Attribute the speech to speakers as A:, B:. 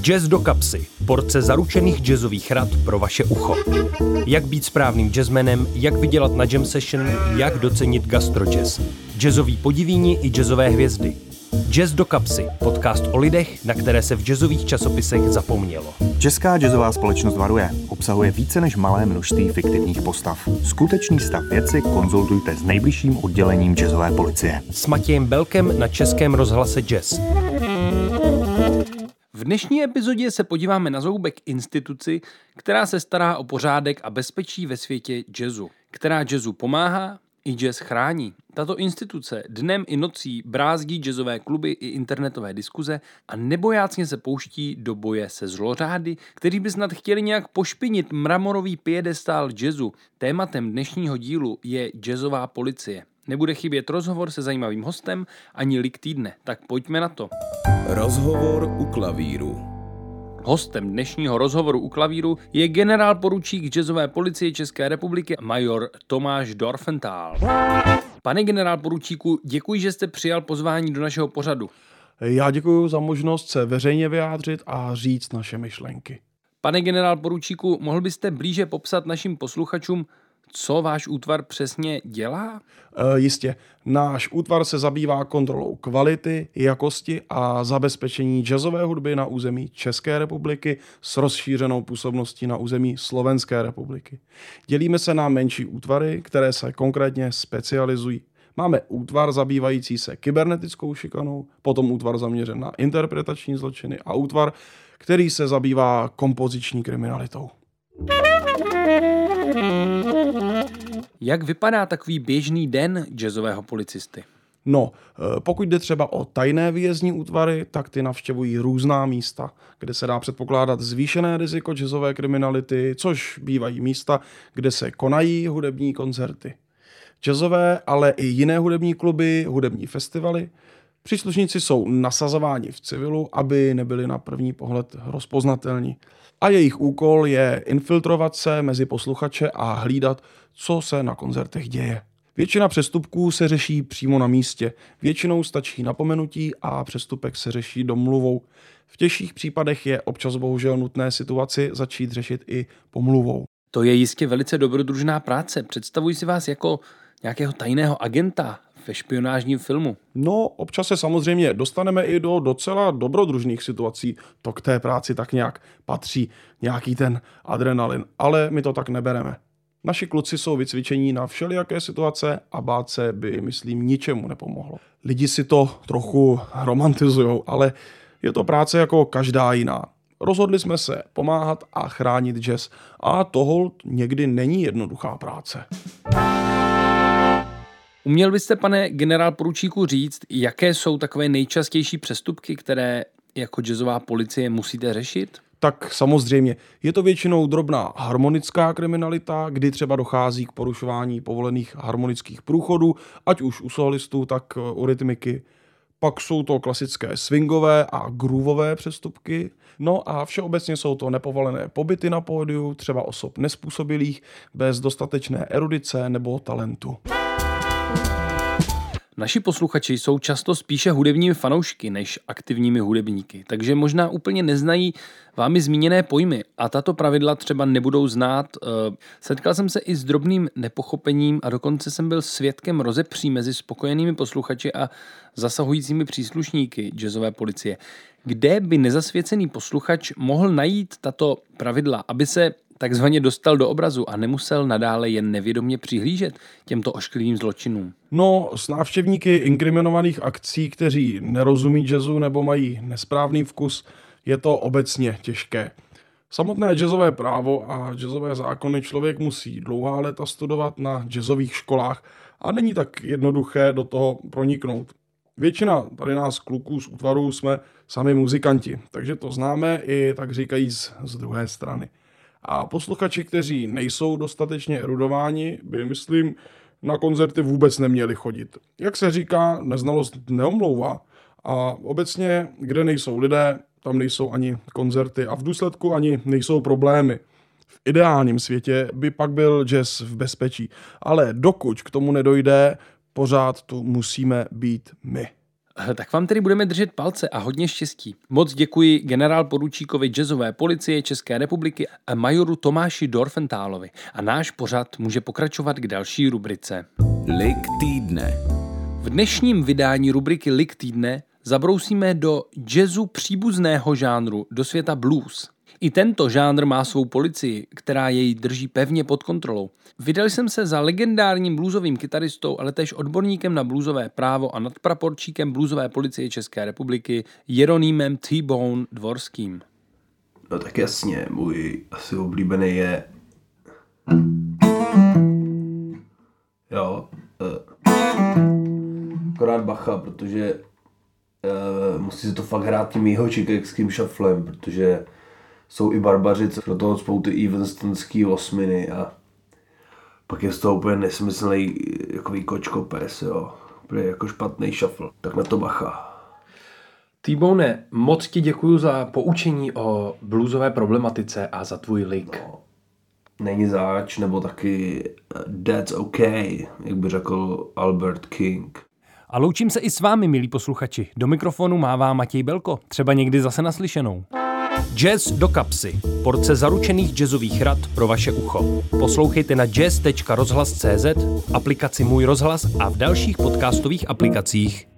A: Jazz do kapsy. Porce zaručených jazzových rad pro vaše ucho. Jak být správným jazzmenem, jak vydělat na jam session, jak docenit gastrojazz. Jazzový podivíni i jazzové hvězdy. Jazz do kapsy. Podcast o lidech, na které se v jazzových časopisech zapomnělo.
B: Česká jazzová společnost varuje. Obsahuje více než malé množství fiktivních postav. Skutečný stav věci konzultujte s nejbližším oddělením jazzové policie.
A: S Matějem Belkem na Českém rozhlase Jazz. V dnešní epizodě se podíváme na zoubek instituci, která se stará o pořádek a bezpečí ve světě jazzu, která jazzu pomáhá i jazz chrání. Tato instituce dnem i nocí brázdí jazzové kluby i internetové diskuze a nebojácně se pouští do boje se zlořády, kteří by snad chtěli nějak pošpinit mramorový piedestál jazzu. Tématem dnešního dílu je jazzová policie. Nebude chybět rozhovor se zajímavým hostem ani lik týdne, tak pojďme na to.
C: Rozhovor u klavíru.
A: Hostem dnešního rozhovoru u klavíru je generál poručík jazzové policie České republiky major Tomáš Dorfenthal. Pane generál poručíku, děkuji, že jste přijal pozvání do našeho pořadu.
D: Já děkuji za možnost se veřejně vyjádřit a říct naše myšlenky.
A: Pane generál poručíku, mohl byste blíže popsat našim posluchačům, co váš útvar přesně dělá?
D: E, jistě. Náš útvar se zabývá kontrolou kvality, jakosti a zabezpečení jazzové hudby na území České republiky s rozšířenou působností na území Slovenské republiky. Dělíme se na menší útvary, které se konkrétně specializují Máme útvar zabývající se kybernetickou šikanou, potom útvar zaměřen na interpretační zločiny a útvar, který se zabývá kompoziční kriminalitou.
A: Jak vypadá takový běžný den jazzového policisty?
D: No, eh, pokud jde třeba o tajné výjezdní útvary, tak ty navštěvují různá místa, kde se dá předpokládat zvýšené riziko jazzové kriminality, což bývají místa, kde se konají hudební koncerty. Jazzové, ale i jiné hudební kluby, hudební festivaly. Příslušníci jsou nasazováni v civilu, aby nebyli na první pohled rozpoznatelní a jejich úkol je infiltrovat se mezi posluchače a hlídat, co se na koncertech děje. Většina přestupků se řeší přímo na místě. Většinou stačí napomenutí a přestupek se řeší domluvou. V těžších případech je občas bohužel nutné situaci začít řešit i pomluvou.
A: To je jistě velice dobrodružná práce. Představuji si vás jako nějakého tajného agenta ve špionážním filmu.
D: No, občas se samozřejmě dostaneme i do docela dobrodružných situací. To k té práci tak nějak patří, nějaký ten adrenalin, ale my to tak nebereme. Naši kluci jsou vycvičení na všelijaké situace a bát se by, myslím, ničemu nepomohlo. Lidi si to trochu romantizují, ale je to práce jako každá jiná. Rozhodli jsme se pomáhat a chránit jazz a toho někdy není jednoduchá práce.
A: Uměl byste, pane generál poručíku, říct, jaké jsou takové nejčastější přestupky, které jako jazzová policie musíte řešit?
D: Tak samozřejmě. Je to většinou drobná harmonická kriminalita, kdy třeba dochází k porušování povolených harmonických průchodů, ať už u solistů, tak eh, u rytmiky. Pak jsou to klasické swingové a groovové přestupky. No a všeobecně jsou to nepovolené pobyty na pódiu, třeba osob nespůsobilých, bez dostatečné erudice nebo talentu.
A: Naši posluchači jsou často spíše hudebními fanoušky než aktivními hudebníky, takže možná úplně neznají vámi zmíněné pojmy a tato pravidla třeba nebudou znát. Eh, setkal jsem se i s drobným nepochopením a dokonce jsem byl svědkem rozepří mezi spokojenými posluchači a zasahujícími příslušníky jazzové policie. Kde by nezasvěcený posluchač mohl najít tato pravidla, aby se takzvaně dostal do obrazu a nemusel nadále jen nevědomě přihlížet těmto ošklivým zločinům?
D: No, s návštěvníky inkriminovaných akcí, kteří nerozumí jazzu nebo mají nesprávný vkus, je to obecně těžké. Samotné jazzové právo a jazzové zákony člověk musí dlouhá léta studovat na jazzových školách a není tak jednoduché do toho proniknout. Většina tady nás kluků z útvaru jsme sami muzikanti, takže to známe i tak říkají z druhé strany. A posluchači, kteří nejsou dostatečně erudováni, by, myslím, na koncerty vůbec neměli chodit. Jak se říká, neznalost neomlouvá. A obecně, kde nejsou lidé, tam nejsou ani koncerty a v důsledku ani nejsou problémy. V ideálním světě by pak byl jazz v bezpečí. Ale dokud k tomu nedojde, pořád tu musíme být my.
A: Tak vám tedy budeme držet palce a hodně štěstí. Moc děkuji generál poručíkovi jazzové policie České republiky a majoru Tomáši Dorfentálovi. A náš pořad může pokračovat k další rubrice.
C: Lik týdne.
A: V dnešním vydání rubriky Lik týdne zabrousíme do jazzu příbuzného žánru, do světa blues. I tento žánr má svou policii, která jej drží pevně pod kontrolou. Vydal jsem se za legendárním bluesovým kytaristou, ale též odborníkem na bluesové právo a nadpraporčíkem bluesové policie České republiky Jeronýmem T-Bone Dvorským.
E: No tak jasně, můj asi oblíbený je... Jo. Uh, akorát bacha, protože uh, musí se to fakt hrát tím jeho chicagským šaflem, protože jsou i barbaři, co do toho spou ty Evenstonský osminy a pak je z toho úplně nesmyslný jakový kočkopes, jo. Úplně jako špatný šafl. Tak na to bacha.
F: Týbone, moc ti děkuji za poučení o bluesové problematice a za tvůj lik.
E: No, není záč, nebo taky uh, That's okay, jak by řekl Albert King.
A: A loučím se i s vámi, milí posluchači. Do mikrofonu mává Matěj Belko, třeba někdy zase naslyšenou. Jazz do kapsy. Porce zaručených jazzových rad pro vaše ucho. Poslouchejte na jazz.rozhlas.cz, aplikaci Můj rozhlas a v dalších podcastových aplikacích.